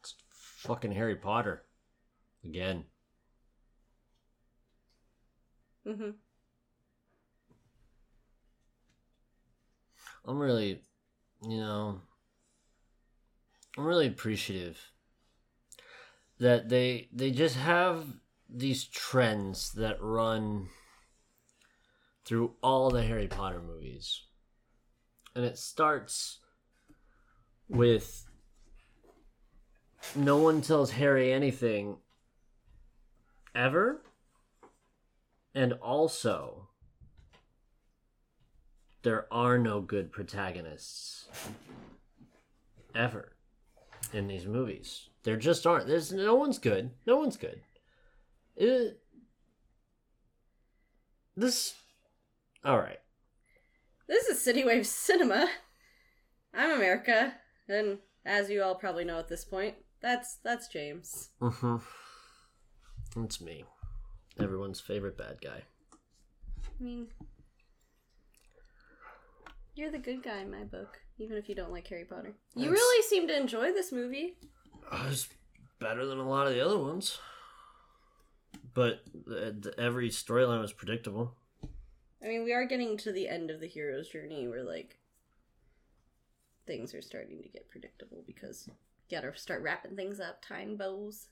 It's fucking Harry Potter. Again. Mm-hmm. I'm really, you know, I'm really appreciative that they they just have these trends that run through all the Harry Potter movies. And it starts with no one tells Harry anything ever. And also there are no good protagonists ever in these movies. There just aren't. There's no one's good. No one's good. It, this, all right. This is City Wave Cinema. I'm America, and as you all probably know at this point, that's that's James. Mm-hmm. It's me, everyone's favorite bad guy. I mean, you're the good guy in my book, even if you don't like Harry Potter. You That's- really seem to enjoy this movie. Uh, It's better than a lot of the other ones, but uh, th- every storyline was predictable. I mean, we are getting to the end of the hero's journey where like things are starting to get predictable because you gotta start wrapping things up, tying bows,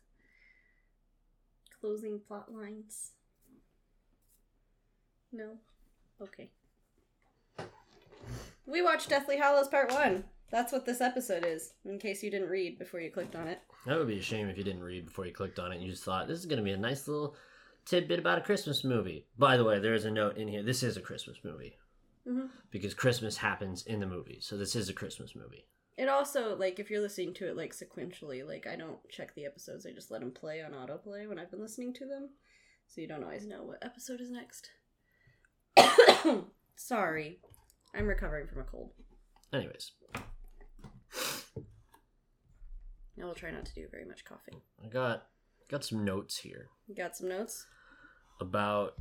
closing plot lines. No? Okay. We watched Deathly Hallows Part 1. That's what this episode is, in case you didn't read before you clicked on it. That would be a shame if you didn't read before you clicked on it and you just thought this is going to be a nice little tidbit about a Christmas movie. By the way, there is a note in here. This is a Christmas movie Mhm. because Christmas happens in the movie, so this is a Christmas movie. It also, like, if you're listening to it, like, sequentially, like, I don't check the episodes, I just let them play on autoplay when I've been listening to them. So you don't always know what episode is next. Sorry. I'm recovering from a cold. Anyways, I will try not to do very much coughing. I got got some notes here You got some notes? About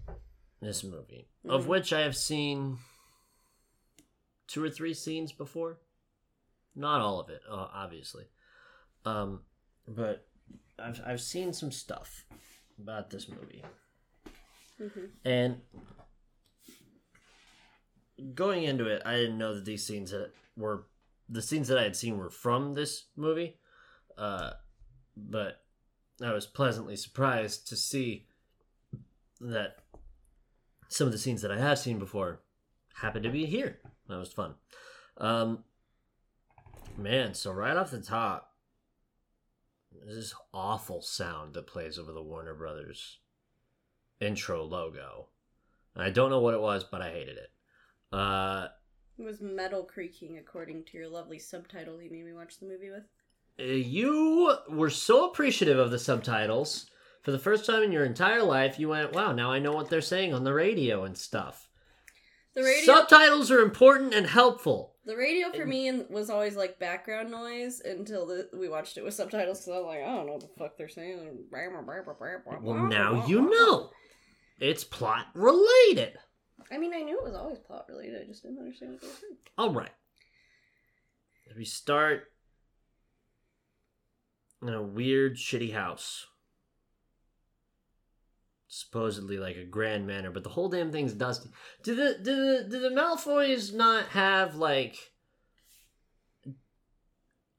this movie, of Mhm. which I have seen two or three scenes before. Not all of it, uh, obviously, um, but I've I've seen some stuff about this movie. hmm And going into it, I didn't know that these scenes that were the scenes that I had seen were from this movie. Uh, but I was pleasantly surprised to see that some of the scenes that I have seen before happened to be here. That was fun. Um, man, so right off the top, there's this awful sound that plays over the Warner Brothers intro logo. I don't know what it was, but I hated it. Uh, It was metal creaking, according to your lovely subtitle you made me watch the movie with. you were so appreciative of the subtitles. For the first time in your entire life, you went, wow, now I know what they're saying on the radio and stuff. The radio, Subtitles are important and helpful. the radio for me was always like background noise until the, we watched it with subtitles. So I was like, I don't know what the fuck they're saying. Well, now you know. It's plot related. I mean, I knew it was always plot related. I just didn't understand what they were saying. All right. We start in a weird, shitty house. Supposedly like a grand manor, but the whole damn thing's dusty. Do the do the do the Malfoys not have like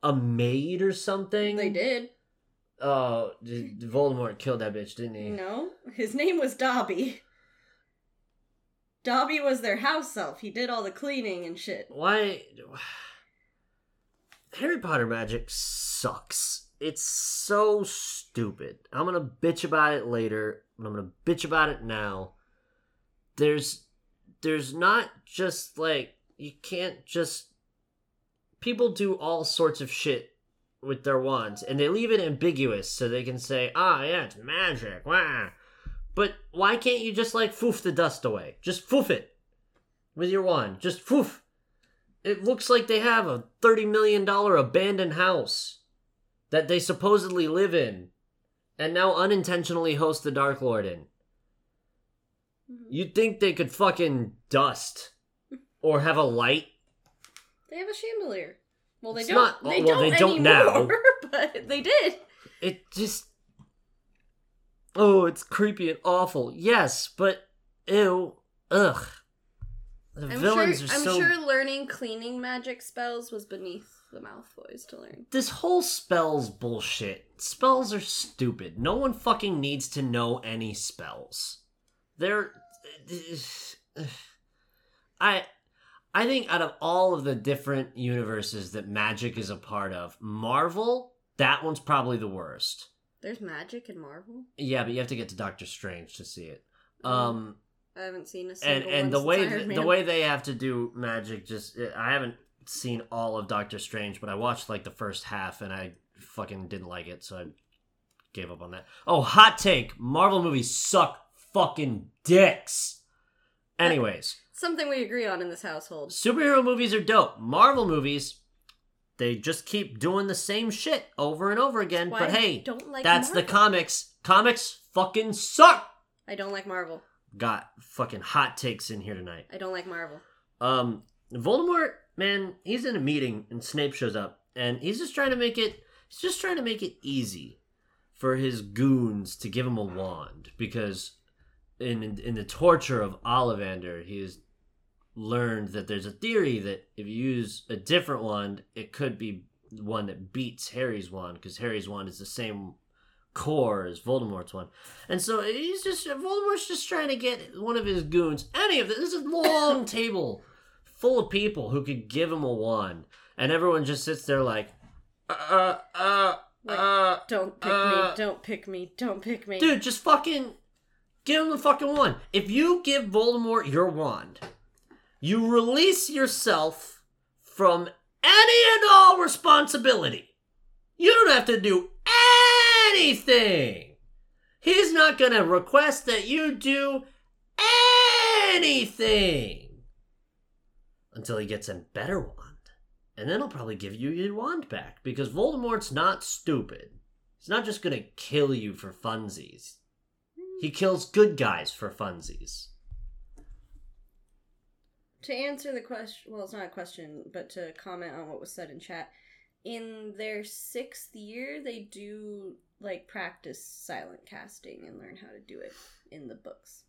a maid or something? They did. Oh, Voldemort killed that bitch, didn't he? No, his name was Dobby. Dobby was their house elf. He did all the cleaning and shit. Why? Harry Potter magic sucks. It's so stupid. I'm gonna bitch about it later, but I'm gonna bitch about it now. There's, there's not just like you can't just. People do all sorts of shit with their wands, and they leave it ambiguous so they can say, "Ah, yeah, it's magic." Wah. But why can't you just like foof the dust away? Just foof it with your wand. Just foof. It looks like they have a $30 million abandoned house that they supposedly live in and now unintentionally host the Dark Lord in. Mm-hmm. You'd think they could fucking dust or have a light They have a chandelier. Well, they It's don't. not- they well, don't they don't now. anymore, but they did. It just. Oh, it's creepy and awful. Yes, but ew, ugh. The I'm villains sure. are I'm so. sure learning cleaning magic spells was beneath the mouth Malfoys to learn. This whole spells bullshit. Spells are stupid. No one fucking needs to know any spells. They're. I. I think out of all of the different universes that magic is a part of, Marvel, that one's probably the worst. There's magic in Marvel. Yeah, but you have to get to Doctor Strange to see it. Oh, Um, I haven't seen a and single and one the way th- the way they have to do magic, just I haven't seen all of Doctor Strange, but I watched like the first half and I fucking didn't like it, so I gave up on that. Oh, hot take: Marvel movies suck fucking dicks. Anyways, something we agree on in this household. superhero movies are dope. Marvel movies, they just keep doing the same shit over and over again. Why but hey, don't like that's the comics. Comics fucking suck. I don't like Marvel. Got fucking hot takes in here tonight. I don't like Marvel. Um, Voldemort, man, he's in a meeting and Snape shows up, and he's just trying to make it. He's just trying to make it easy for his goons to give him a wand because in in the torture of Ollivander, he has learned that there's a theory that if you use a different wand, it could be one that beats Harry's wand because Harry's wand is the same core as Voldemort's one. And so he's just Voldemort's just trying to get one of his goons. Any of this. This is a long table full of people who could give him a wand, and everyone just sits there like, uh, uh, Like, uh, Don't pick Uh, me. Don't pick me. Don't pick me. dude, just fucking give him the fucking wand. If you give Voldemort your wand, you release yourself from any and all responsibility. You don't have to do anything. He's not gonna request that you do anything until he gets a better wand. And then he'll probably give you your wand back because Voldemort's not stupid. He's not just gonna kill you for funsies. He kills good guys for funsies. To answer the question, well, it's not a question, but to comment on what was said in chat. In their sixth year, they do like practice silent casting and learn how to do it in the books.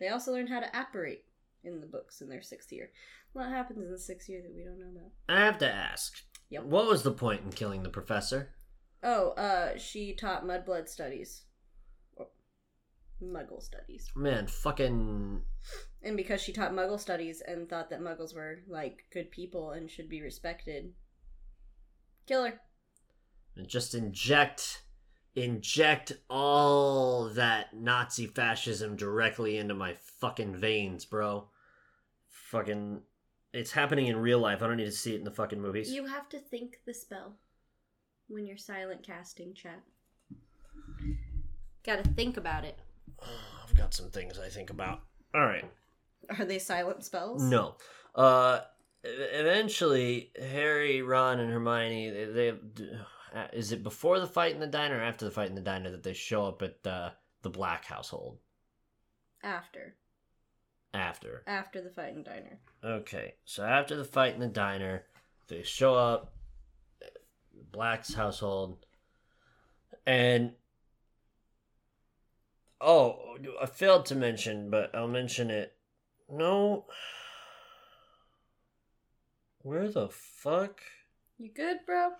They also learn how to apparate in the books in their sixth year. A lot happens in the sixth year that we don't know about. I have to ask. Yep. What was the point in killing the professor? Oh, uh, she taught mudblood studies. Or Muggle studies. Man, fucking And because she taught Muggle studies and thought that Muggles were, like, good people and should be respected, kill her. just inject inject all that Nazi fascism directly into my fucking veins, bro. Fucking it's happening in real life. I don't need to see it in the fucking movies. You have to think the spell when you're silent casting chat. Gotta think about it. I've got some things I think about. All right. Are they silent spells? No. Uh eventually Harry, Ron and Hermione they, they uh, is it before the fight in the diner or after the fight in the diner that they show up at uh, the Black household? After. After. After the fight in the diner. Okay, so after the fight in the diner, they show up, Black's household, and oh, I failed to mention, but I'll mention it. No, where the fuck? You good, bro?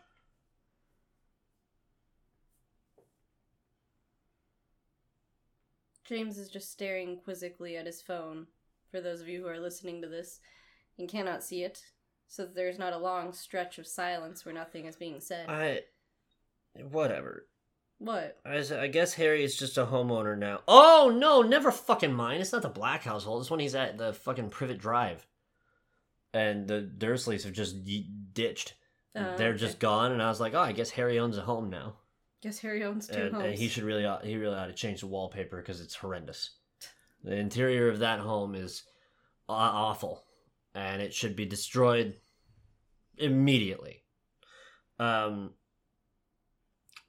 James is just staring quizzically at his phone. For those of you who are listening to this and cannot see it, so that there's not a long stretch of silence where nothing is being said. I, whatever. what? I I guess Harry is just a homeowner now. Oh no, never fucking mind. It's not the Black household. It's when he's at the fucking Privet Drive, and the Dursleys have just y- ditched. Oh, They're okay. just gone, and I was like, oh, I guess Harry owns a home now, Guess Harry owns two and, homes. and he should really ought- he really ought to change the wallpaper because it's horrendous. The interior of that home is awful, and it should be destroyed immediately. Um.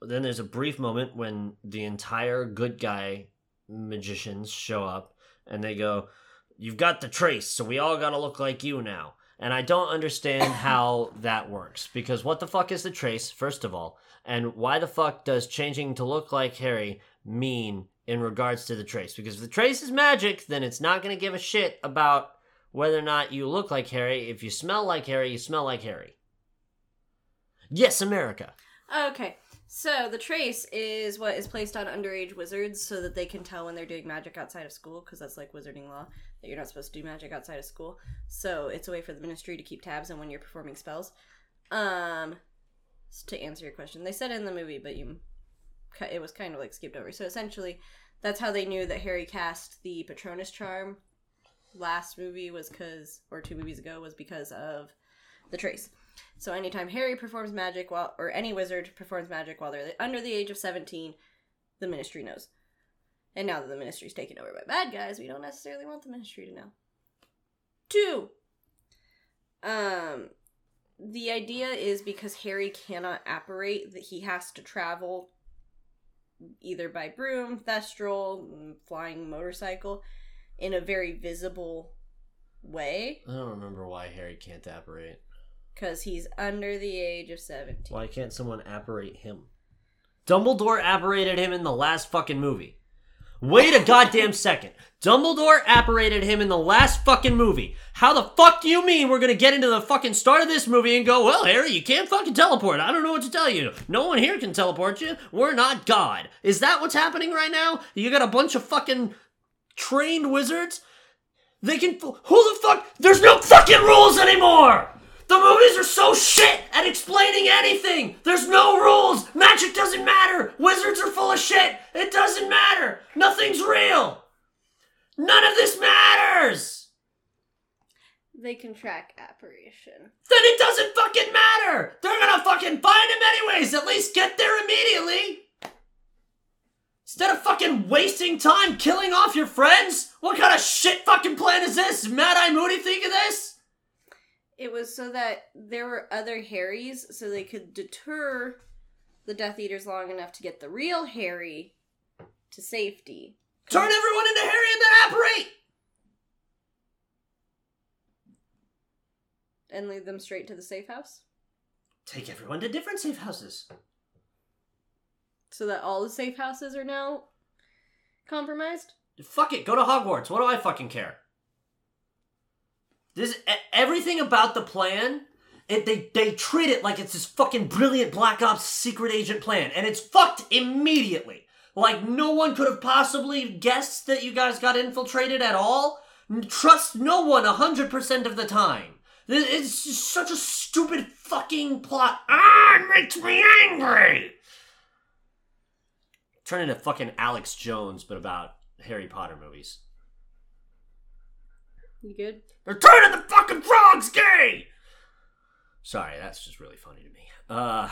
Then there's a brief moment when the entire good guy magicians show up, and they go, "You've got the trace, so we all got to look like you now." And I don't understand how that works. Because what the fuck is the trace, first of all? And why the fuck does changing to look like Harry mean in regards to the trace? Because if the trace is magic, then it's not going to give a shit about whether or not you look like Harry. If you smell like Harry, you smell like Harry. Yes, America. Okay. So the trace is what is placed on underage wizards so that they can tell when they're doing magic outside of school because that's like wizarding law that you're not supposed to do magic outside of school. So it's a way for the ministry to keep tabs on when you're performing spells. Um to answer your question. They said in the movie but you it was kind of like skipped over. So essentially that's how they knew that Harry cast the Patronus charm last movie was cuz or two movies ago was because of the trace. So anytime Harry performs magic while, or any wizard performs magic while they're under the age of 17, the ministry knows. And now that the ministry's taken over by bad guys, we don't necessarily want the ministry to know. Two. Um, the idea is because Harry cannot apparate that he has to travel either by broom, thestral, flying motorcycle in a very visible way. I don't remember why Harry can't apparate. Because he's under the age of 17. Why can't someone apparate him? Dumbledore apparated him in the last fucking movie. Wait a goddamn second. Dumbledore apparated him in the last fucking movie. How the fuck do you mean we're gonna get into the fucking start of this movie and go, well, Harry, you can't fucking teleport. I don't know what to tell you. No one here can teleport you. We're not God. Is that what's happening right now? You got a bunch of fucking trained wizards? They can. Who the fuck? There's no fucking rules anymore! The movies are so shit at explaining anything. There's no rules. Magic doesn't matter. Wizards are full of shit. It doesn't matter. Nothing's real. None of this matters. They can track apparition. Then it doesn't fucking matter. They're gonna fucking find him anyways. At least get there immediately. Instead of fucking wasting time killing off your friends? What kind of shit fucking plan is this? Mad Eye Moody think of this? It was so that there were other Harrys, so they could deter the Death Eaters long enough to get the real Harry to safety. Turn everyone into Harry and then apparate! And lead them straight to the safe house? Take everyone to different safe houses. So that all the safe houses are now compromised? Fuck it, go to Hogwarts. What do I fucking care? This everything about the plan. It, they they treat it like it's this fucking brilliant Black Ops secret agent plan, and it's fucked immediately. Like no one could have possibly guessed that you guys got infiltrated at all. Trust no one hundred percent of the time. It's such a stupid fucking plot. Ah, it makes me angry. Turn into fucking Alex Jones, but about Harry Potter movies. You good? They're turning the fucking frogs gay! Sorry, that's just really funny to me. Uh,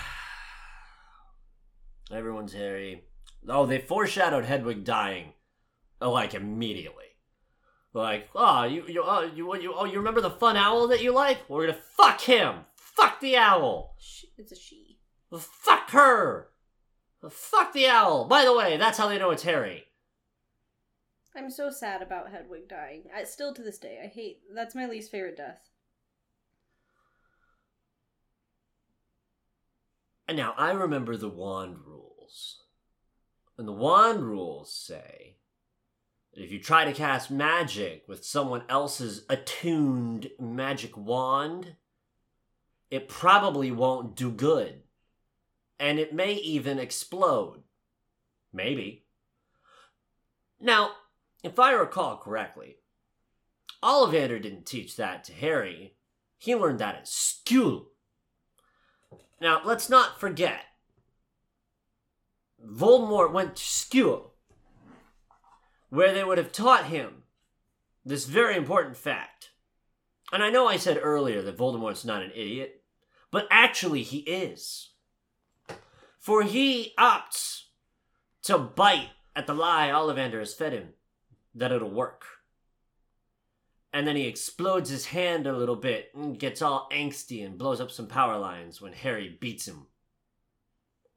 everyone's Harry. Oh, they foreshadowed Hedwig dying, uh, like immediately. Like, oh, you, you, oh, you, you, oh, you remember the fun owl that you like? We're gonna fuck him. Fuck the owl. It's a she. Fuck her. Fuck the owl. By the way, that's how they know it's Harry. I'm so sad about Hedwig dying. I, still to this day, I hate. That's my least favorite death. And now I remember the wand rules. And the wand rules say that if you try to cast magic with someone else's attuned magic wand, it probably won't do good. And it may even explode. Maybe. Now, if I recall correctly, Ollivander didn't teach that to Harry. He learned that at school. Now, let's not forget, Voldemort went to school where they would have taught him this very important fact. And I know I said earlier that Voldemort's not an idiot, but actually he is. For he opts to bite at the lie Ollivander has fed him that it'll work. And then he explodes his hand a little bit and gets all angsty and blows up some power lines when Harry beats him.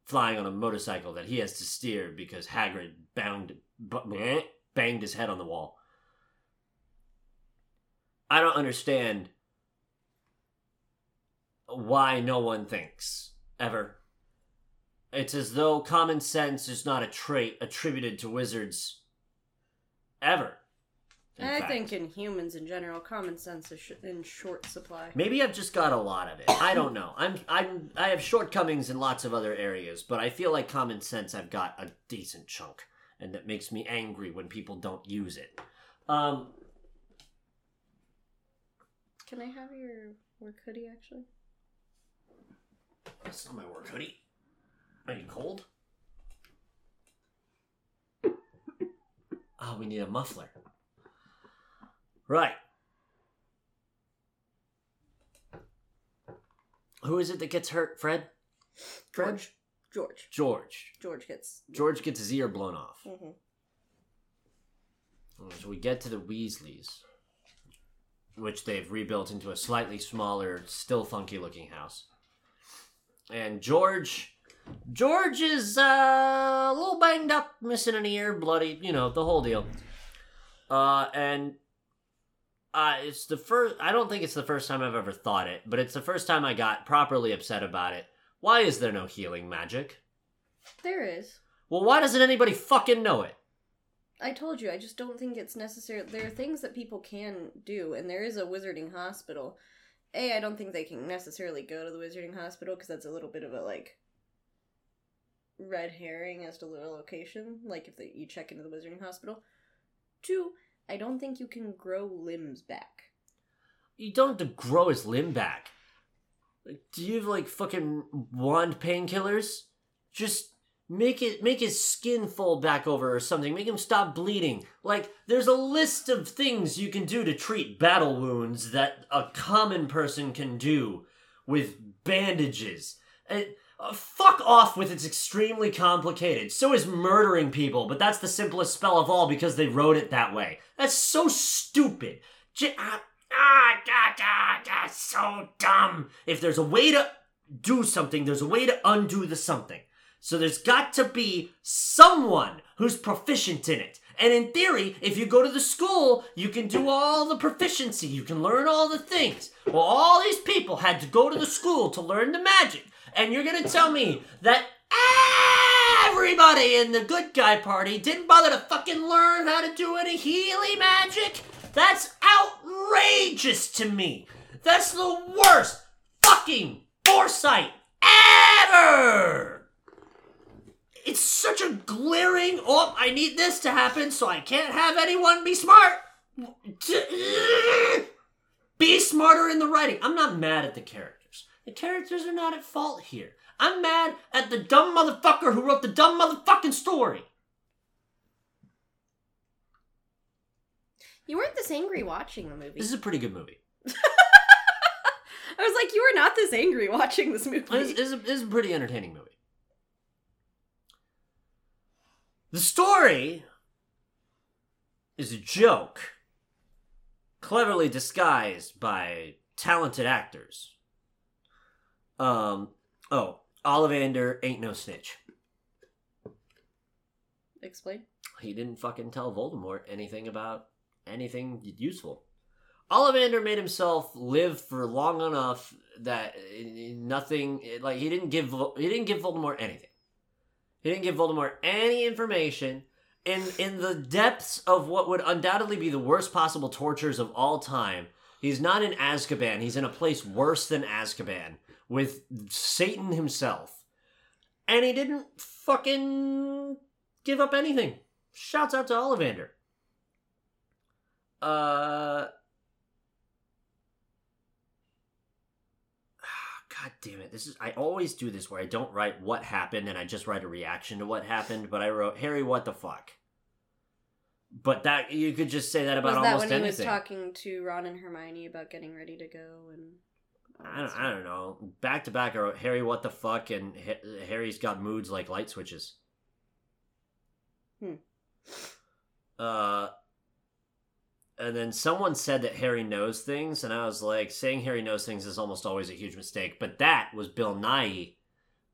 Flying on a motorcycle that he has to steer because Hagrid bound, banged his head on the wall. I don't understand why no one thinks ever. It's as though common sense is not a trait attributed to wizards ever. I fact. think in humans in general, common sense is sh- in short supply. Maybe I've just got a lot of it. I don't know. I'm I'm I have shortcomings in lots of other areas, but I feel like common sense I've got a decent chunk, and that makes me angry when people don't use it. Um, Can I have your work hoodie actually? that's not my work hoodie. Are you cold? Oh, we need a muffler. Right. Who is it that gets hurt, Fred? George. George. George. George gets. George gets his ear blown off. hmm So we get to the Weasleys, which they've rebuilt into a slightly smaller, still funky looking house. And George, George is uh, a little banged up, missing an ear, bloody, you know, the whole deal. Uh, and uh, it's the first. I don't think it's the first time I've ever thought it, but it's the first time I got properly upset about it. Why is there no healing magic? There is. Well, why doesn't anybody fucking know it? I told you, I just don't think it's necessary. There are things that people can do, and there is a wizarding hospital. A, I don't think they can necessarily go to the wizarding hospital because that's a little bit of a like red herring as to the location. Like if they, you check into the wizarding hospital. Two, I don't think you can grow limbs back. You don't have to grow his limb back. Do you have like fucking wand painkillers? Just make it make his skin fold back over or something. Make him stop bleeding. Like there's a list of things you can do to treat battle wounds that a common person can do with bandages. And uh, fuck off with it's extremely complicated. So is murdering people, but that's the simplest spell of all because they wrote it that way. That's so stupid. J- ah, ah, so dumb. If there's a way to do something, there's a way to undo the something. So there's got to be someone who's proficient in it. And in theory, if you go to the school, you can do all the proficiency. You can learn all the things. Well, all these people had to go to the school to learn the magic. And you're to tell me that everybody in the good guy party didn't bother to fucking learn how to do any Healy magic? That's outrageous to me. That's the worst fucking foresight ever. It's such a glaring, oh, I need this to happen so I can't have anyone be smart. Be smarter in the writing. I'm not mad at the characters. The characters are not at fault here. I'm mad at the dumb motherfucker who wrote the dumb motherfucking story. You weren't this angry watching the movie. This is a pretty good movie. I was like, you were not this angry watching this movie. This is a, a pretty entertaining movie. The story is a joke, cleverly disguised by talented actors. Um, oh, Ollivander ain't no snitch. Explain. He didn't fucking tell Voldemort anything about anything useful. Ollivander made himself live for long enough that nothing like he didn't give he didn't give Voldemort anything. He didn't give Voldemort any information in in the depths of what would undoubtedly be the worst possible tortures of all time. He's not in Azkaban. He's in a place worse than Azkaban with Satan himself. And he didn't fucking give up anything. Shouts out to Ollivander. Uh. God damn it. This is I always do this where I don't write what happened and I just write a reaction to what happened, but I wrote Harry what the fuck. But that you could just say that about was that almost when anything. he was talking to Ron and Hermione about getting ready to go and? I don't. I don't know. Back to back, wrote Harry what the fuck and Ha- Harry's got moods like light switches. Hmm. Uh and then someone said that Harry knows things, and I was like, saying Harry knows things is almost always a huge mistake. But that was Bill Nighy,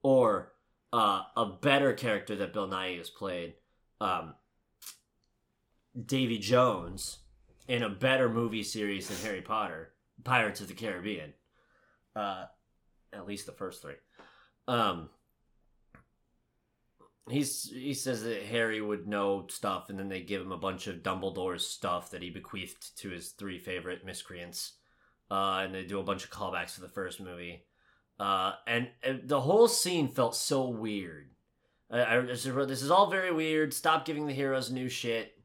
or uh, a better character that Bill Nighy has played, um, Davy Jones, in a better movie series than Harry Potter, Pirates of the Caribbean. Uh, at least the first three. Um, he's he says that Harry would know stuff, and then they give him a bunch of Dumbledore's stuff that he bequeathed to his three favorite miscreants, uh, and they do a bunch of callbacks to the first movie, uh, and, and the whole scene felt so weird. I, I just wrote, this is all very weird. Stop giving the heroes new shit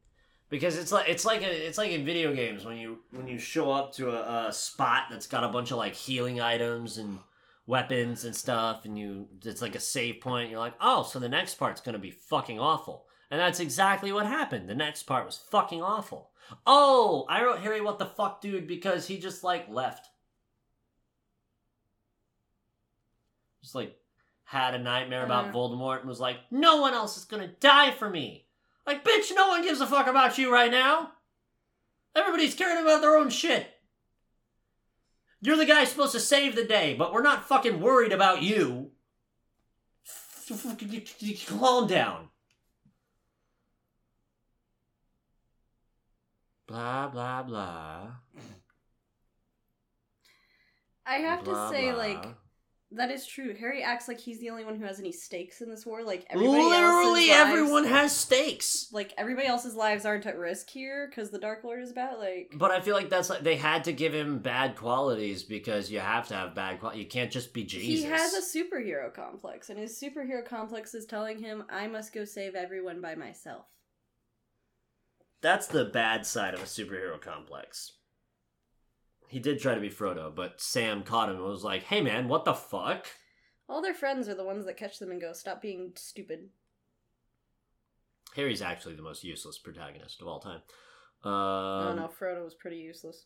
because it's like it's like a, it's like in video games when you when you show up to a, a spot that's got a bunch of like healing items and weapons and stuff and you it's like a save point you're like oh so the next part's gonna be fucking awful. And that's exactly what happened. The next part was fucking awful. Oh i wrote harry what the fuck dude because he just like left. Just like had a nightmare about Uh. voldemort and was like no one else is gonna die for me like bitch no one gives a fuck about you right now everybody's caring about their own shit you're the guy supposed to save the day, but we're not fucking worried about you. Calm down. Blah, blah, blah. I have blah, to say, blah. like, that is true. Harry acts like he's the only one who has any stakes in this war. Like everybody Literally lives- everyone has stakes. like everybody else's lives aren't at risk here because the Dark Lord is about. Like But I feel like that's like they had to give him bad qualities because you have to have bad qualities. You can't just be Jesus. he has a superhero complex, and his superhero complex is telling him, "I must go save everyone by myself." That's the bad side of a superhero complex. He did try to be Frodo, but Sam caught him and was like, "Hey man, what the fuck?" All their friends are the ones that catch them and go, "Stop being stupid." Harry's actually the most useless protagonist of all time. Um, don't know. Frodo was pretty useless.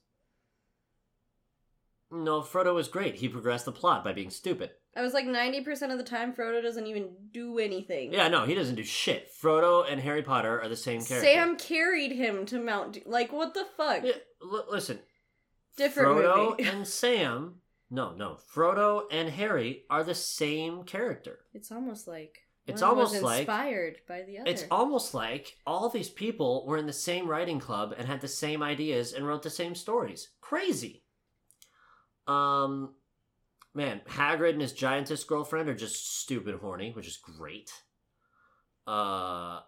no, Frodo was great. He progressed the plot by being stupid. I was like ninety percent of the time, Frodo doesn't even do anything. Yeah, no, he doesn't do shit. Frodo and Harry Potter are the same character. Sam carried him to Mount. Like what the fuck? Yeah, l- listen, Different Frodo movie. and Sam. No, no, Frodo and Harry are the same character. It's almost like It's one almost was like- inspired by the other. It's almost like all these people were in the same writing club and had the same ideas and wrote the same stories. Crazy. Um, man, Hagrid and his giantess girlfriend are just stupid horny, which is great. Uh,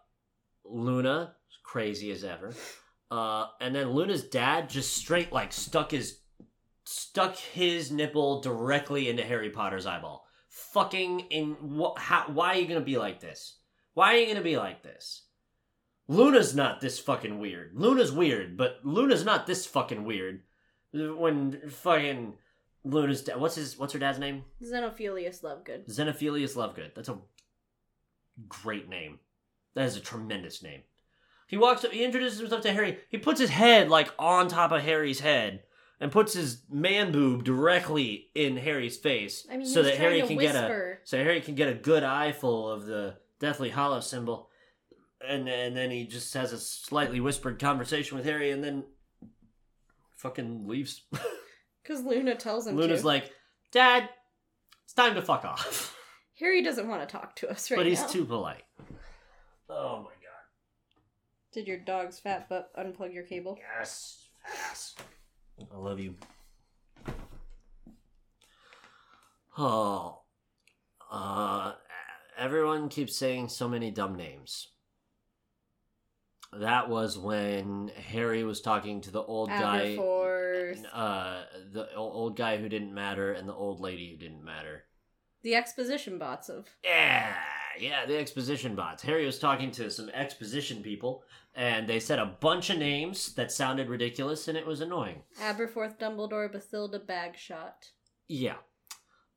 Luna, crazy as ever. Uh, and then Luna's dad just straight like stuck his stuck his nipple directly into Harry Potter's eyeball. Fucking in what? How? Why are you gonna be like this? Why are you gonna be like this? Luna's not this fucking weird. Luna's weird, but Luna's not this fucking weird. When fucking Luna's dad, what's his, what's her dad's name? Xenophilius Lovegood. Xenophilius Lovegood. That's a great name. That is a tremendous name. He walks up, he introduces himself to Harry. He puts his head like on top of Harry's head and puts his man boob directly in Harry's face I mean, so that Harry can get a so Harry can get a good eyeful of the Deathly Hallow symbol. And and then he just has a slightly whispered conversation with Harry and then fucking leaves. Because Luna tells him Luna's to. like, "Dad, it's time to fuck off." Harry doesn't want to talk to us right now. but he's now. too polite. Oh my god. Did your dog's fat butt unplug your cable? Yes, fast. I love you. Oh, uh, everyone keeps saying so many dumb names. That was when Harry was talking to the old guy, Aberforth. uh, the old guy who didn't matter and the old lady who didn't matter. The exposition bots of. Yeah, yeah, the exposition bots. Harry was talking to some exposition people, and they said a bunch of names that sounded ridiculous, and it was annoying. Aberforth, Dumbledore, Bathilda, Bagshot. Yeah.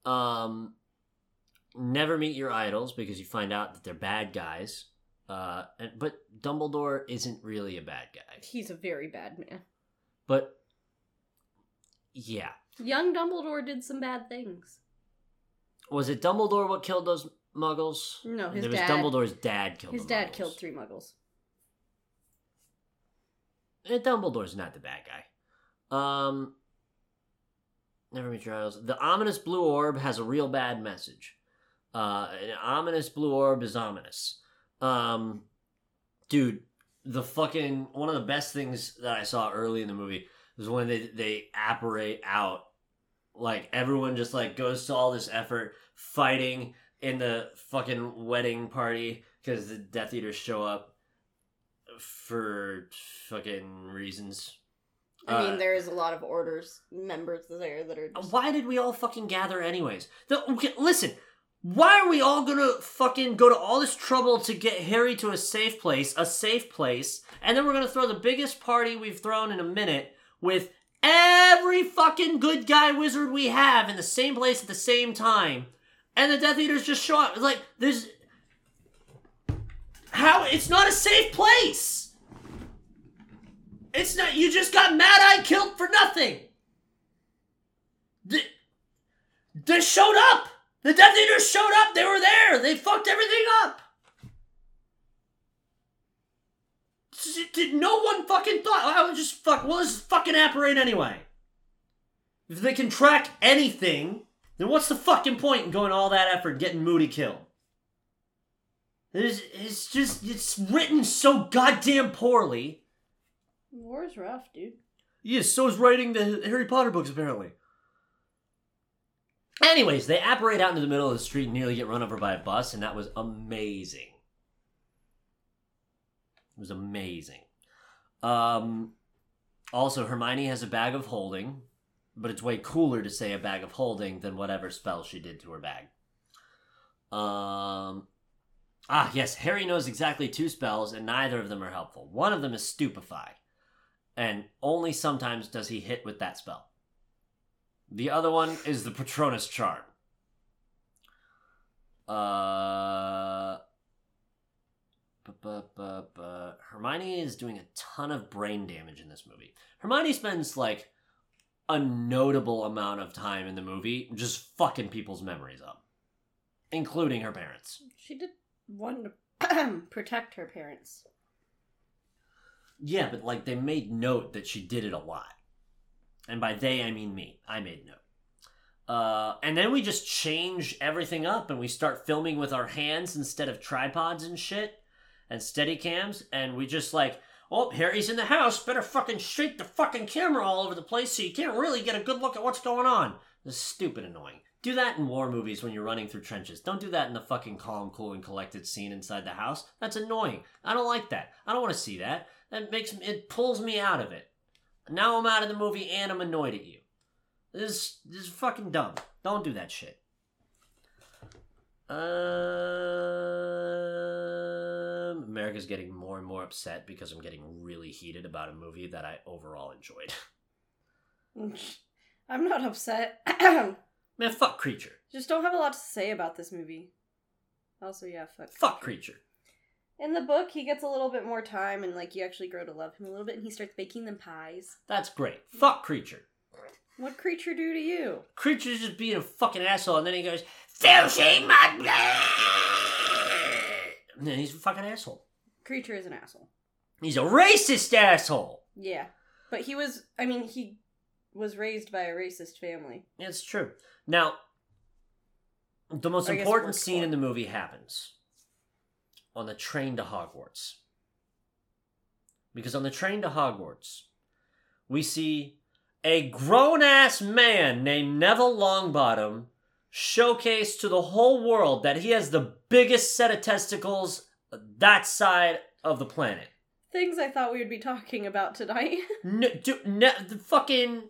Um, never meet your idols because you find out that they're bad guys. Uh, and, but Dumbledore isn't really a bad guy. He's a very bad man. But yeah, Young Dumbledore did some bad things. was it Dumbledore what killed those Muggles? No, his was dad. Dumbledore's dad killed. His dad Muggles. killed three Muggles. Eh, Dumbledore's not the bad guy. Um, never meet your idols. The ominous blue orb has a real bad message. Uh, an ominous blue orb is ominous. Um, dude, the fucking one of the best things that I saw early in the movie was when they they apparate out like everyone just like goes to all this effort fighting in the fucking wedding party because the Death Eaters show up for fucking reasons. I mean, Uh, there is a lot of orders members there that are. Just... Why did we all fucking gather anyways? The, okay, listen, why are we all gonna fucking go to all this trouble to get Harry to a safe place, a safe place, and then we're gonna throw the biggest party we've thrown in a minute with every fucking good guy wizard we have in the same place at the same time, and the Death Eaters just show up? Like, there's. How? It's not a safe place! It's not. You just got Mad Eye killed for nothing! They, they showed up! The Death Eaters showed up! They were there! They fucked everything up! Did no one fucking thought I would just fuck well this fucking apparate anyway? If they can track anything, then what's the fucking point in going all that effort getting Moody killed? It's, it's just it's written so goddamn poorly. War's rough, dude. Yes, so is writing the Harry Potter books, apparently. Anyways, they apparate out into the middle of the street and nearly get run over by a bus, and that was amazing. It was amazing. Um, also, Hermione has a bag of holding, but it's way cooler to say a bag of holding than whatever spell she did to her bag. Um, ah, yes, Harry knows exactly two spells, and neither of them are helpful. One of them is Stupefy and only sometimes does he hit with that spell. The other one is the Patronus Charm. Uh, bu- bu- bu- bu- Hermione is doing a ton of brain damage in this movie. Hermione spends like a notable amount of time in the movie just fucking people's memories up, including her parents. She did want to protect her parents. Yeah, but like they made note that she did it a lot. And by they, I mean me. I made note. Uh, and then we just change everything up and we start filming with our hands instead of tripods and shit and steady cams. And we just like, oh, Harry's in the house. Better fucking shake the fucking camera all over the place so you can't really get a good look at what's going on. This is stupid annoying. Do that in war movies when you're running through trenches. Don't do that in the fucking calm, cool, and collected scene inside the house. That's annoying. I don't like that. I don't want to see that. That makes it pulls me out of it. Now I'm out of the movie and I'm annoyed at you. This this is fucking dumb. Don't do that shit. Um, America's getting more and more upset because I'm getting really heated about a movie that I overall enjoyed. I'm not upset. Man, fuck Kreacher. Just don't have a lot to say about this movie. Also, yeah, fuck. Fuck Kreacher. In the book, he gets a little bit more time, and like you actually grow to love him a little bit, and he starts baking them pies. That's great. Fuck Kreacher. What Kreacher do to you? Kreacher's just being a fucking asshole, and then he goes, Filching my blood! And then he's a fucking asshole. Kreacher is an asshole. He's a racist asshole! Yeah, but he was. I mean, he was raised by a racist family. It's true. Now, the most I important scene in the movie happens on the train to Hogwarts. Because on the train to Hogwarts, we see a grown ass man named Neville Longbottom showcase to the whole world that he has the biggest set of testicles that side of the planet. Things I thought we would be talking about tonight. No, do, ne, the fucking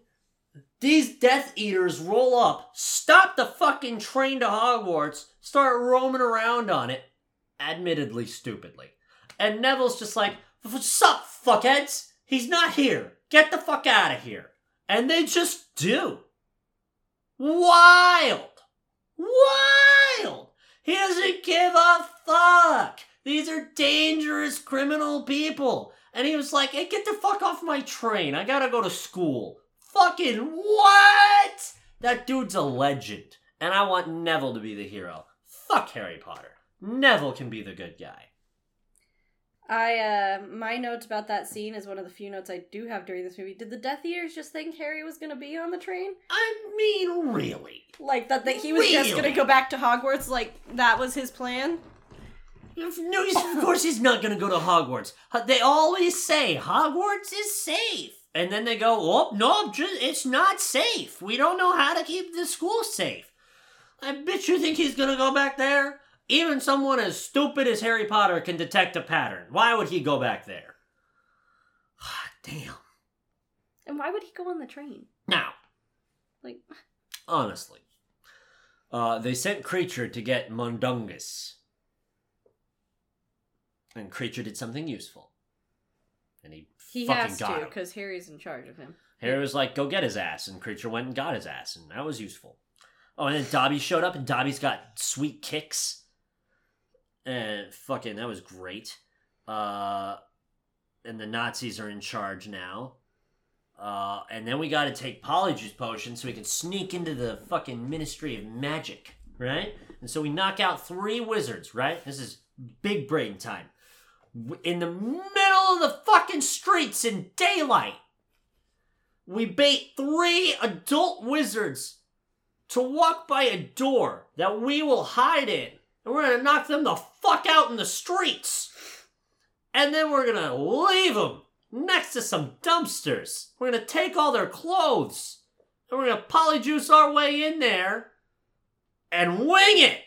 these Death Eaters roll up, stop the fucking train to Hogwarts, start roaming around on it, admittedly stupidly. And Neville's just like, "What's up, fuckheads? He's not here. Get the fuck out of here." And they just do. Wild, wild. He doesn't give a fuck. These are dangerous criminal people. And he was like, hey, get the fuck off my train. I gotta go to school. Fucking what? That dude's a legend. And I want Neville to be the hero. Fuck Harry Potter. Neville can be the good guy. I uh my notes about that scene is one of the few notes I do have during this movie. Did the Death Eaters just think Harry was gonna be on the train? I mean, really? Like that that he was just gonna go back to Hogwarts? Like that was his plan? No, of course he's not gonna go to Hogwarts. They always say Hogwarts is safe. And then they go, oh, no, it's not safe. We don't know how to keep the school safe. I bet you think he's going to go back there? Even someone as stupid as Harry Potter can detect a pattern. Why would he go back there? Damn. And why would he go on the train? Now, Like, honestly, uh, they sent Kreacher to get Mundungus. And Kreacher did something useful. And he, he fucking has got to him. because Harry's in charge of him. Harry was like, go get his ass. And Kreacher went and got his ass. And that was useful. Oh, and then Dobby showed up, and Dobby's got sweet kicks. And fucking, that was great. Uh, and the Nazis are in charge now. Uh, and then we got to take Polyjuice Potion so we can sneak into the fucking Ministry of Magic, right? And so we knock out three wizards, right? This is big brain time. In the middle of the fucking streets in daylight, we bait three adult wizards to walk by a door that we will hide in. And we're gonna knock them the fuck out in the streets. And then we're gonna leave them next to some dumpsters. We're gonna take all their clothes. And we're gonna polyjuice our way in there and wing it.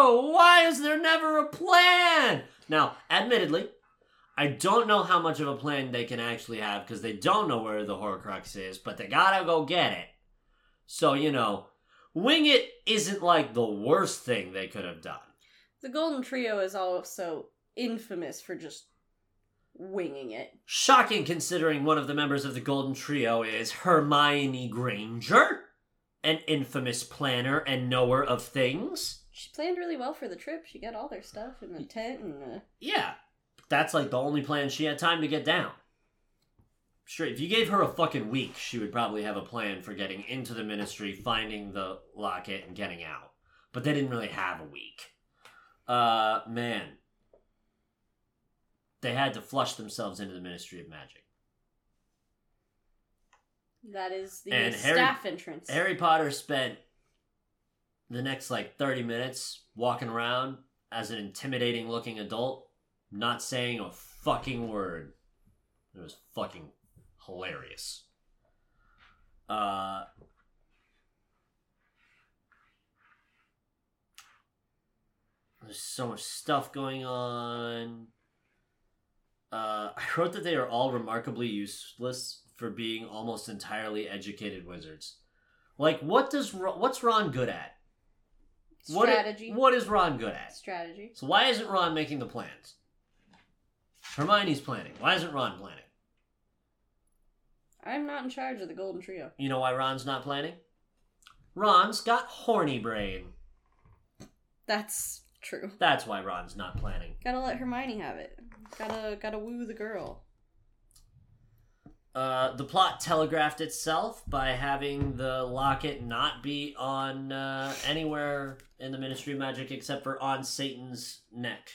Oh, why is there never a plan? Now, admittedly, I don't know how much of a plan they can actually have because they don't know where the Horcrux is, but they gotta go get it. So, you know, wing it isn't like the worst thing they could have done. The Golden Trio is also infamous for just winging it. Shocking considering one of the members of the Golden Trio is Hermione Granger, an infamous planner and knower of things. She planned really well for the trip. She got all their stuff in the tent and the. Yeah, that's like the only plan she had time to get down. Sure, if you gave her a fucking week, she would probably have a plan for getting into the ministry, finding the locket, and getting out. But they didn't really have a week. Uh, man. They had to flush themselves into the Ministry of Magic. That is the And Harry- staff entrance. Harry Potter spent the next like 30 minutes walking around as an intimidating looking adult, not saying a fucking word. It was fucking hilarious. Uh, there's so much stuff going on. Uh, I wrote that they are all remarkably useless for being almost entirely educated wizards. Like, what does what's Ron good at? What i- Strategy. what is Ron good at? Strategy. So why isn't Ron making the plans? Hermione's planning. Why isn't Ron planning? I'm not in charge of the Golden Trio. You know why Ron's not planning? Ron's got horny brain. That's true. That's why Ron's not planning. Gotta let Hermione have it. Gotta gotta woo the girl. Uh, the plot telegraphed itself by having the locket not be on uh, anywhere in the Ministry of Magic except for on Satan's neck.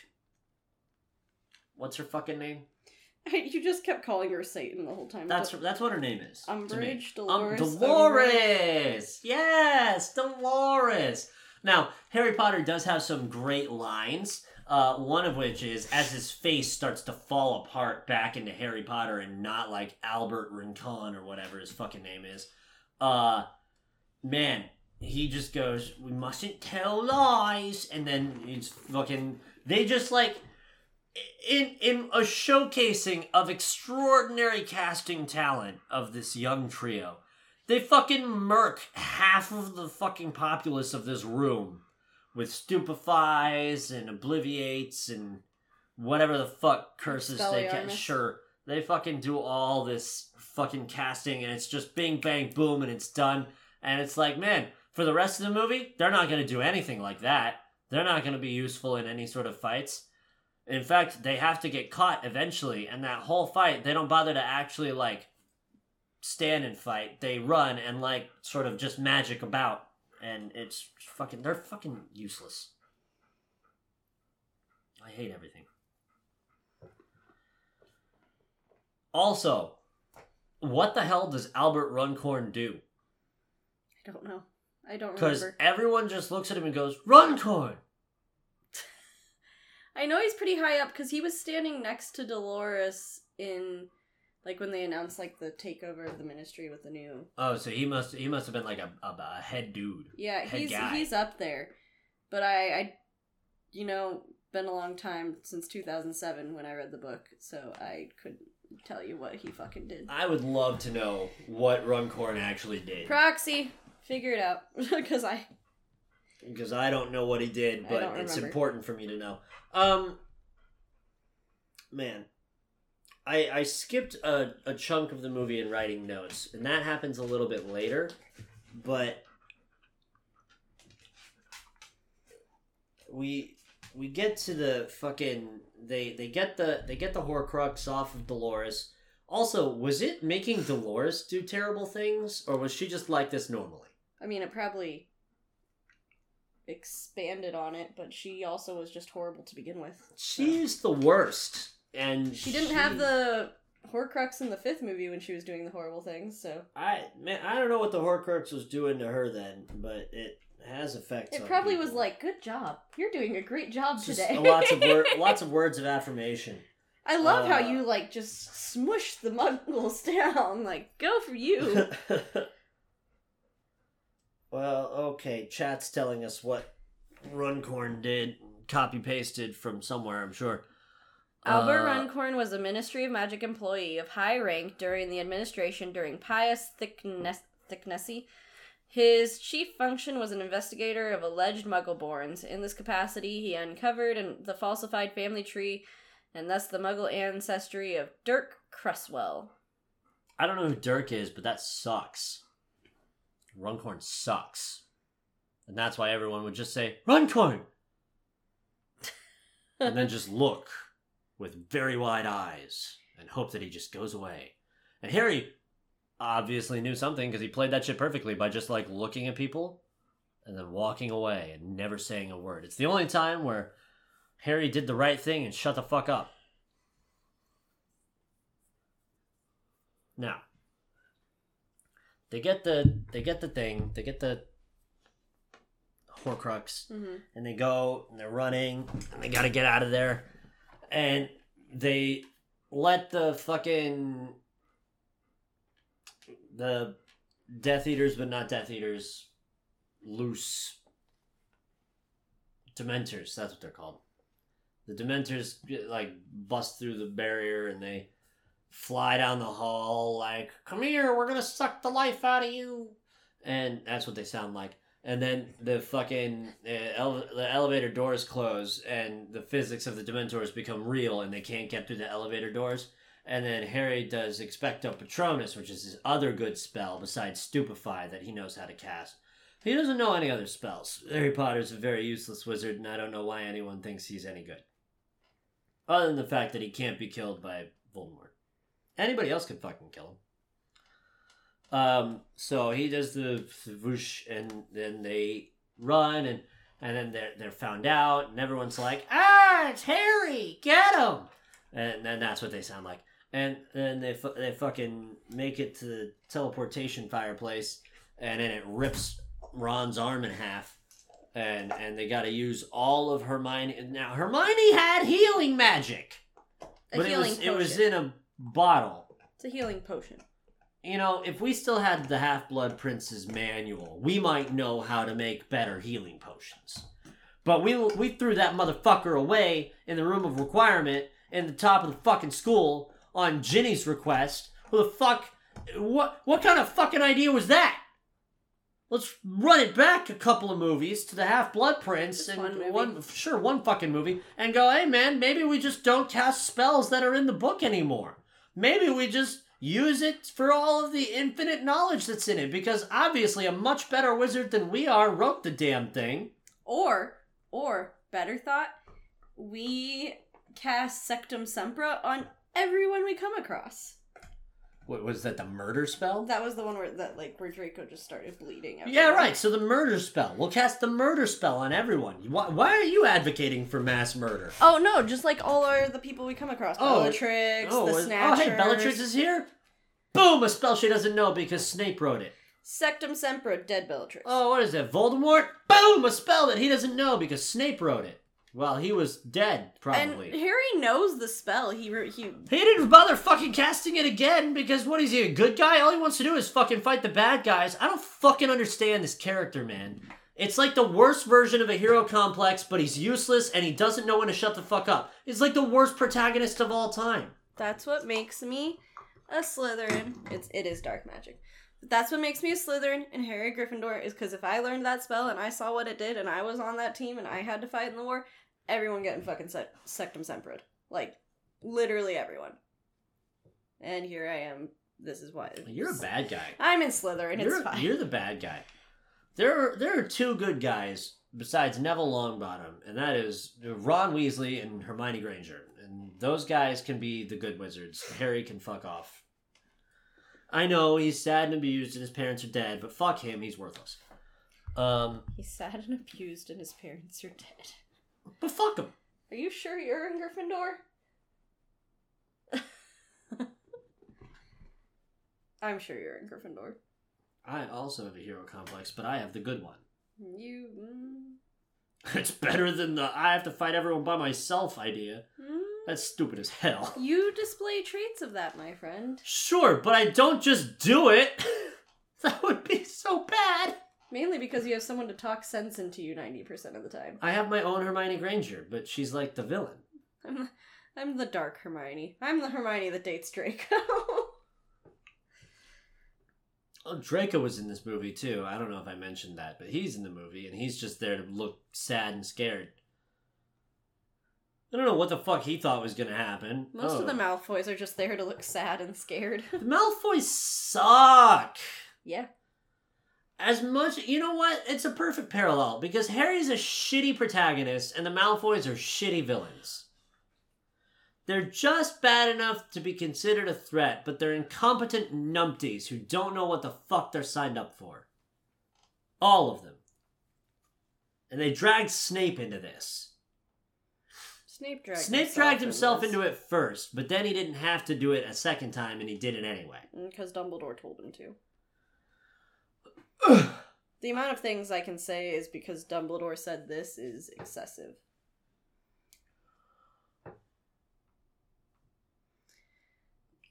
What's her fucking name? you just kept calling her Satan the whole time. That's that's what her name is. Umbridge, Um, Dolores. Umbridge. Dolores! Yes, Dolores! Now, Harry Potter does have some great lines. Uh, one of which is as his face starts to fall apart back into Harry Potter and not like Albert Rincon or whatever his fucking name is. Uh, man, he just goes, "We mustn't tell lies," and then he's fucking. They just like in in a showcasing of extraordinary casting talent of this young trio. They fucking murk half of the fucking populace of this room with stupefies and obliviates and whatever the fuck curses they can. Sure, they fucking do all this fucking casting and it's just bing bang boom and it's done. And it's like, man, for the rest of the movie, they're not gonna do anything like that. They're not gonna be useful in any sort of fights. In fact, they have to get caught eventually, and that whole fight, they don't bother to actually like stand and fight. They run and like sort of just magic about, and it's fucking. They're fucking useless. I hate everything. Also, what the hell does Albert Runcorn do? I don't know. I don't Because remember. everyone just looks at him and goes, Runcorn! I know he's pretty high up because he was standing next to Dolores in like when they announced like the takeover of the ministry with the new. Oh, so he must he must have been like a, a, a head dude. Yeah, Head he's guy. he's up there, but I I, you know, been a long time since 2007 when I read the book, so I couldn't tell you what he fucking did. I would love to know what Runcorn actually did. Proxy, figure it out because I because I don't know what he did, but it's important for me to know. Um, man, I I skipped a, a chunk of the movie in writing notes, and that happens a little bit later, but we we get to the fucking they they get the they get the Horcrux off of Dolores. Also, was it making Dolores do terrible things, or was she just like this normally? I mean it probably expanded on it, but she also was just horrible to begin with. She's the worst, and She didn't have the Horcrux in the fifth movie when she was doing the horrible things, so I man, I don't know what the Horcrux was doing to her then, but it has effects. it probably people. was like, "Good job, you're doing a great job Just today." lots of wor- lots of words of affirmation. I love how Uh, you like just smush the muggles down. Like, go for you. well, okay, chat's telling us what Runcorn did, copy pasted from somewhere, I'm sure. Albert Uh, Runcorn was a Ministry of Magic employee of high rank during the administration during Pius Thickness- Thicknessy. His chief function was an investigator of alleged Muggleborns. In this capacity, he uncovered an, the falsified family tree and thus the Muggle ancestry of Dirk Cresswell. I don't know who Dirk is, but that sucks. Runcorn sucks. And that's why everyone would just say, Runcorn! and then just look with very wide eyes and hope that he just goes away. And Harry obviously knew something because he played that shit perfectly by just like looking at people and then walking away and never saying a word. It's the only time where Harry did the right thing and shut the fuck up. Now, they get the they get the thing, they get the Horcrux, Mm-hmm. and they go and they're running and they gotta get out of there and they let the fucking the death eaters but not death eaters loose dementors that's what they're called. The dementors like bust through the barrier and they fly down the hall like come here we're gonna suck the life out of you. And that's what they sound like and then the fucking uh, ele- the elevator doors close and the physics of the dementors become real and they can't get through the elevator doors. And then harry does expecto patronus which is his other good spell besides stupefy that he knows how to cast. He doesn't know any other spells. Harry potter's a very useless wizard and i don't know why anyone thinks he's any good. Other than the fact that he can't be killed by voldemort. Anybody else could fucking kill him um, so he does the whoosh, and then they run, and and then they're they're found out, and everyone's like, "Ah, it's Harry! Get him!" And then that's what they sound like. And then they fu- they fucking make it to the teleportation fireplace, and then it rips Ron's arm in half, and and they got to use all of Hermione. Now Hermione had healing magic, A but it healing was potion. it was in a bottle It's a healing potion. You know, if we still had the Half Blood Prince's manual, we might know how to make better healing potions. But we we threw that motherfucker away in the room of requirement in the top of the fucking school on Ginny's request. Who the fuck? What what kind of fucking idea was that? Let's run it back a couple of movies to the Half Blood Prince and one one sure one fucking movie and go, hey man, maybe we just don't cast spells that are in the book anymore. Maybe we just use it for all of the infinite knowledge that's in it because obviously a much better wizard than we are wrote the damn thing. Or, or better thought, we cast Sectumsempra on everyone we come across. What was that? The murder spell? That was the one where that like where Draco just started bleeding. Yeah, right. So the murder spell. We'll cast the murder spell on everyone. Why, why are you advocating for mass murder? Oh no, just like all our the people we come across. Oh, Bellatrix, oh, the Snatchers. oh, hey, Bellatrix is here. Boom! A spell she doesn't know because Snape wrote it. Sectumsempra, dead Bellatrix. Oh, what is that? Voldemort? Boom! A spell that he doesn't know because Snape wrote it. Well, he was dead, probably. And Harry knows the spell. He re- he He didn't bother fucking casting it again because what is he, a good guy? All he wants to do is fucking fight the bad guys. I don't fucking understand this character, man. It's like the worst version of a hero complex, but he's useless and he doesn't know when to shut the fuck up. It's like the worst protagonist of all time. That's what makes me a Slytherin. It's it is dark magic. But that's what makes me a Slytherin and Harry Gryffindor is because if I learned that spell and I saw what it did and I was on that team and I had to fight in the war, everyone getting fucking sec- Sectum Sempered. Like literally everyone. And here I am. This is why You're a bad guy. I'm in Slytherin. You're, It's fine. you're the bad guy. There are, there are two good guys besides Neville Longbottom, and that is Ron Weasley and Hermione Granger. And those guys can be the good wizards. Harry can fuck off. I know he's sad and abused and his parents are dead, but fuck him, he's worthless. Um, He's sad and abused and his parents are dead. But fuck him. Are you sure you're in Gryffindor? I'm sure you're in Gryffindor. I also have a hero complex, but I have the good one. You. Mm, It's better than the I have to fight everyone by myself idea. mm. That's stupid as hell. You display traits of that, my friend. Sure, but I don't just do it. that would be so bad. Mainly because you have someone to talk sense into you 90% of the time. I have my own Hermione Granger, but she's like the villain. I'm, I'm the dark Hermione. I'm the Hermione that dates Draco. Oh, Draco was in this movie too. I don't know if I mentioned that, but he's in the movie and he's just there to look sad and scared. I don't know what the fuck he thought was gonna happen. Most of the Oh. Malfoys are just there to look sad and scared. The Malfoys suck. yeah. As much, you know what? It's a perfect parallel because Harry's a shitty protagonist and the Malfoys are shitty villains. They're just bad enough to be considered a threat, but they're incompetent numpties who don't know what the fuck they're signed up for. All of them. And they dragged Snape into this. Snape dragged Snape himself dragged himself into it first, but then he didn't have to do it a second time and he did it anyway. Mm, because Dumbledore told him to. The amount of things I can say is because Dumbledore said this is excessive.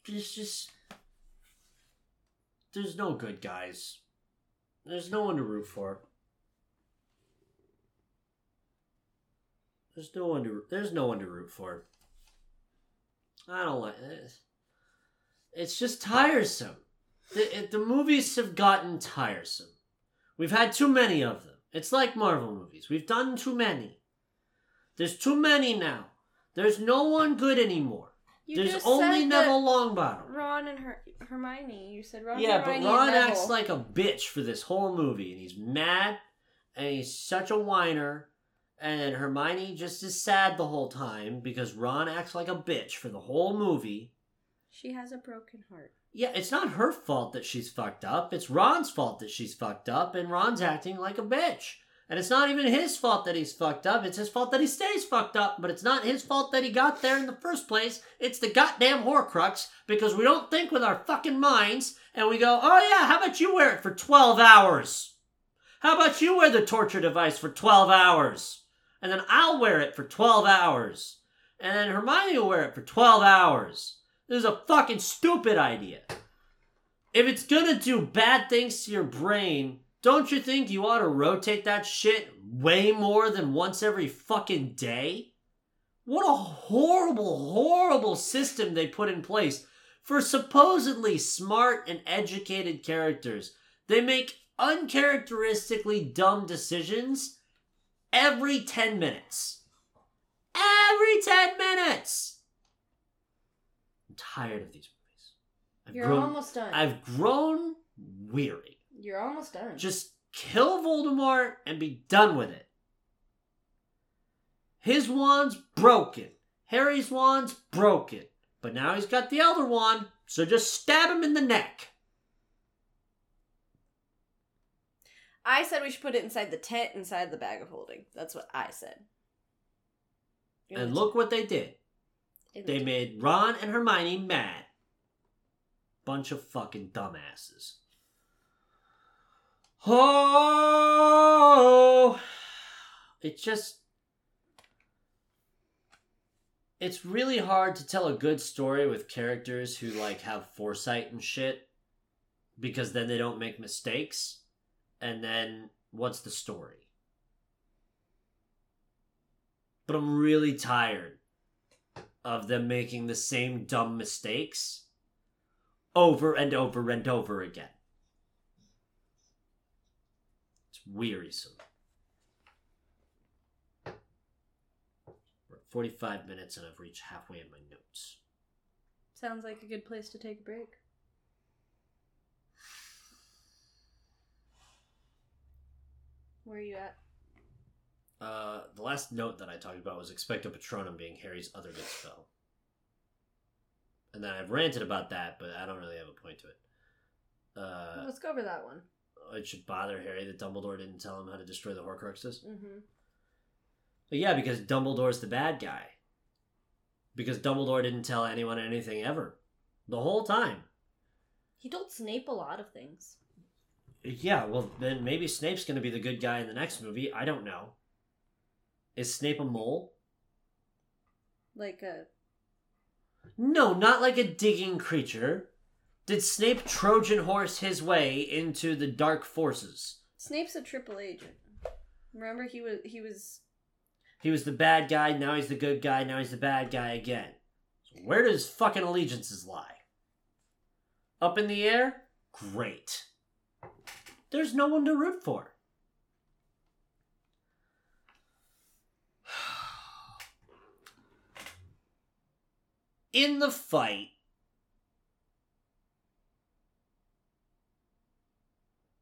There's just. There's no good guys. There's no one to root for. There's no one to. There's no one to root for. I don't like this. It's just tiresome. The, the movies have gotten tiresome. We've had too many of them. It's like Marvel movies. We've done too many. There's too many now. There's no one good anymore. You There's only Neville Longbottom. Ron and Her- Hermione. You said Ron. Yeah, but Hermione, Ron acts like a bitch for this whole movie, and he's mad, and he's such a whiner. And Hermione just is sad the whole time because Ron acts like a bitch for the whole movie. she has a broken heart. Yeah, it's not her fault that she's fucked up. It's Ron's fault that she's fucked up, and Ron's acting like a bitch. And it's not even his fault that he's fucked up. It's his fault that he stays fucked up. But it's not his fault that he got there in the first place. It's the goddamn Horcrux because we don't think with our fucking minds and we go, oh yeah, how about you wear it for 12 hours? How about you wear the torture device for 12 hours? And then I'll wear it for 12 hours. And then Hermione will wear it for 12 hours. This is a fucking stupid idea. If it's gonna do bad things to your brain, don't you think you ought to rotate that shit way more than once every fucking day? What a horrible, horrible system they put in place for supposedly smart and educated characters. They make uncharacteristically dumb decisions every 10 minutes. Every 10 minutes! I'm tired of these movies. I've You're grown, almost done. I've grown weary. You're almost done. Just kill Voldemort and be done with it. His wand's broken. Harry's wand's broken. But now he's got the Elder Wand, so just stab him in the neck. I said we should put it inside the tent, inside the bag of holding. That's what I said. And look what they did. They made Ron and Hermione mad. Bunch of fucking dumbasses. Oh, it just it's really hard to tell a good story with characters who like have foresight and shit because then they don't make mistakes and then what's the story but i'm really tired of them making the same dumb mistakes over and over and over again it's wearisome we're at 45 minutes and i've reached halfway in my notes Sounds like a good place to take a break. Where are you at? Uh, the last note that I talked about was Expecto Patronum being Harry's other good spell. And then I've ranted about that, but I don't really have a point to it. Uh, Let's go over that one. it should bother Harry that Dumbledore didn't tell him how to destroy the Horcruxes. Mm-hmm. But yeah, because Dumbledore's the bad guy. Because Dumbledore didn't tell anyone anything ever. The whole time. He told Snape a lot of things. Yeah, well, then maybe Snape's going to be the good guy in the next movie. I don't know. Is Snape a mole? Like a No, not like a digging creature. Did Snape Trojan horse his way into the dark forces? Snape's a triple agent. Remember he was he was He was the bad guy, now he's the good guy, now he's the bad guy again. So where does fucking allegiances lie? Up in the air? Great. There's no one to root for. In the fight,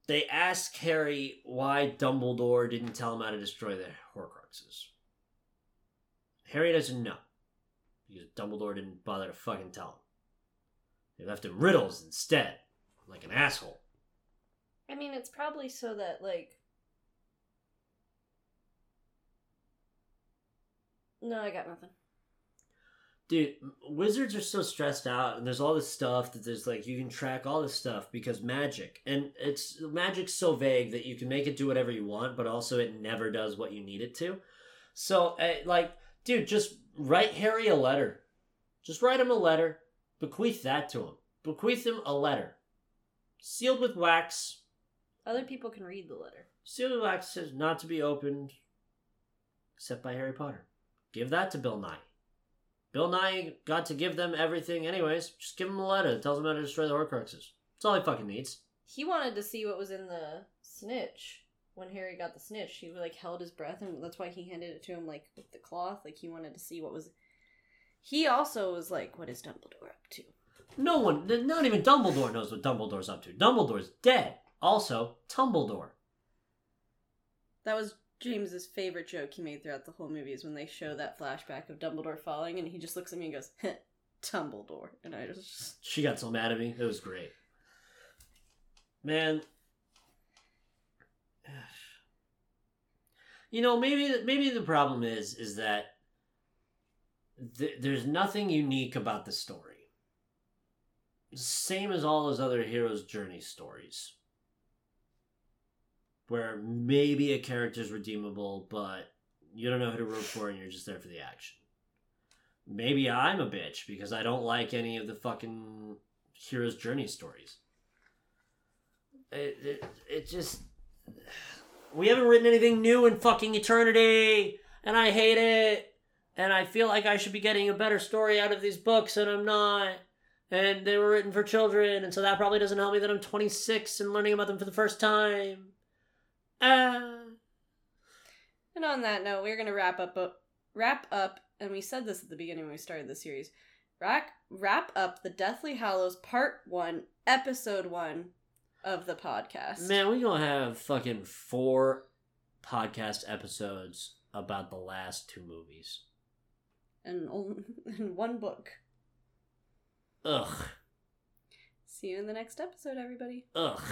they ask Harry why Dumbledore didn't tell him how to destroy the Horcruxes. Harry doesn't know because Dumbledore didn't bother to fucking tell him. They left him riddles instead, like an asshole. I mean it's probably so that like No, I got nothing. Dude, wizards are so stressed out, and there's all this stuff that there's like you can track all this stuff because magic, and it's magic's so vague that you can make it do whatever you want, but also it never does what you need it to. So, uh, like, dude, just write Harry a letter. Just write him a letter, bequeath that to him. Bequeath him a letter, sealed with wax. Other people can read the letter. Sealed with wax says not to be opened except by Harry Potter. Give that to Bill Nighy. Bill Nighy got to give them everything anyways. Just give him a letter that tells him how to destroy the Horcruxes. That's all he fucking needs. He wanted to see what was in the snitch. When Harry got the snitch, he like held his breath, and that's why he handed it to him like with the cloth. Like he wanted to see what was. He also was like, "What is Dumbledore up to?" No one, not even Dumbledore knows what Dumbledore's up to. Dumbledore's dead. Also, Tumbledore. That was James's favorite joke he made throughout the whole movie is when they show that flashback of Dumbledore falling, and he just looks at me and goes, "Heh, "Tumbledore," and I just She got so mad at me. It was great. Man. You know, maybe maybe the problem is is that th- there's nothing unique about the story. Same as all those other heroes' journey stories. Where maybe a character's redeemable, but you don't know who to root for and you're just there for the action. Maybe I'm a bitch because I don't like any of the fucking hero's journey stories. It, it, it just. We haven't written anything new in fucking eternity, and I hate it. And I feel like I should be getting a better story out of these books, and I'm not. And they were written for children, and so that probably doesn't help me that I'm 26 and learning about them for the first time. Ah. And on that note, we're gonna wrap up. Wrap up, and we said this at the beginning when we started the series. Wrap wrap up the Deathly Hallows Part One, Episode One of the podcast. Man, we gonna have fucking four podcast episodes about the last two movies. and only in one book. Ugh. See you in the next episode, everybody. Ugh.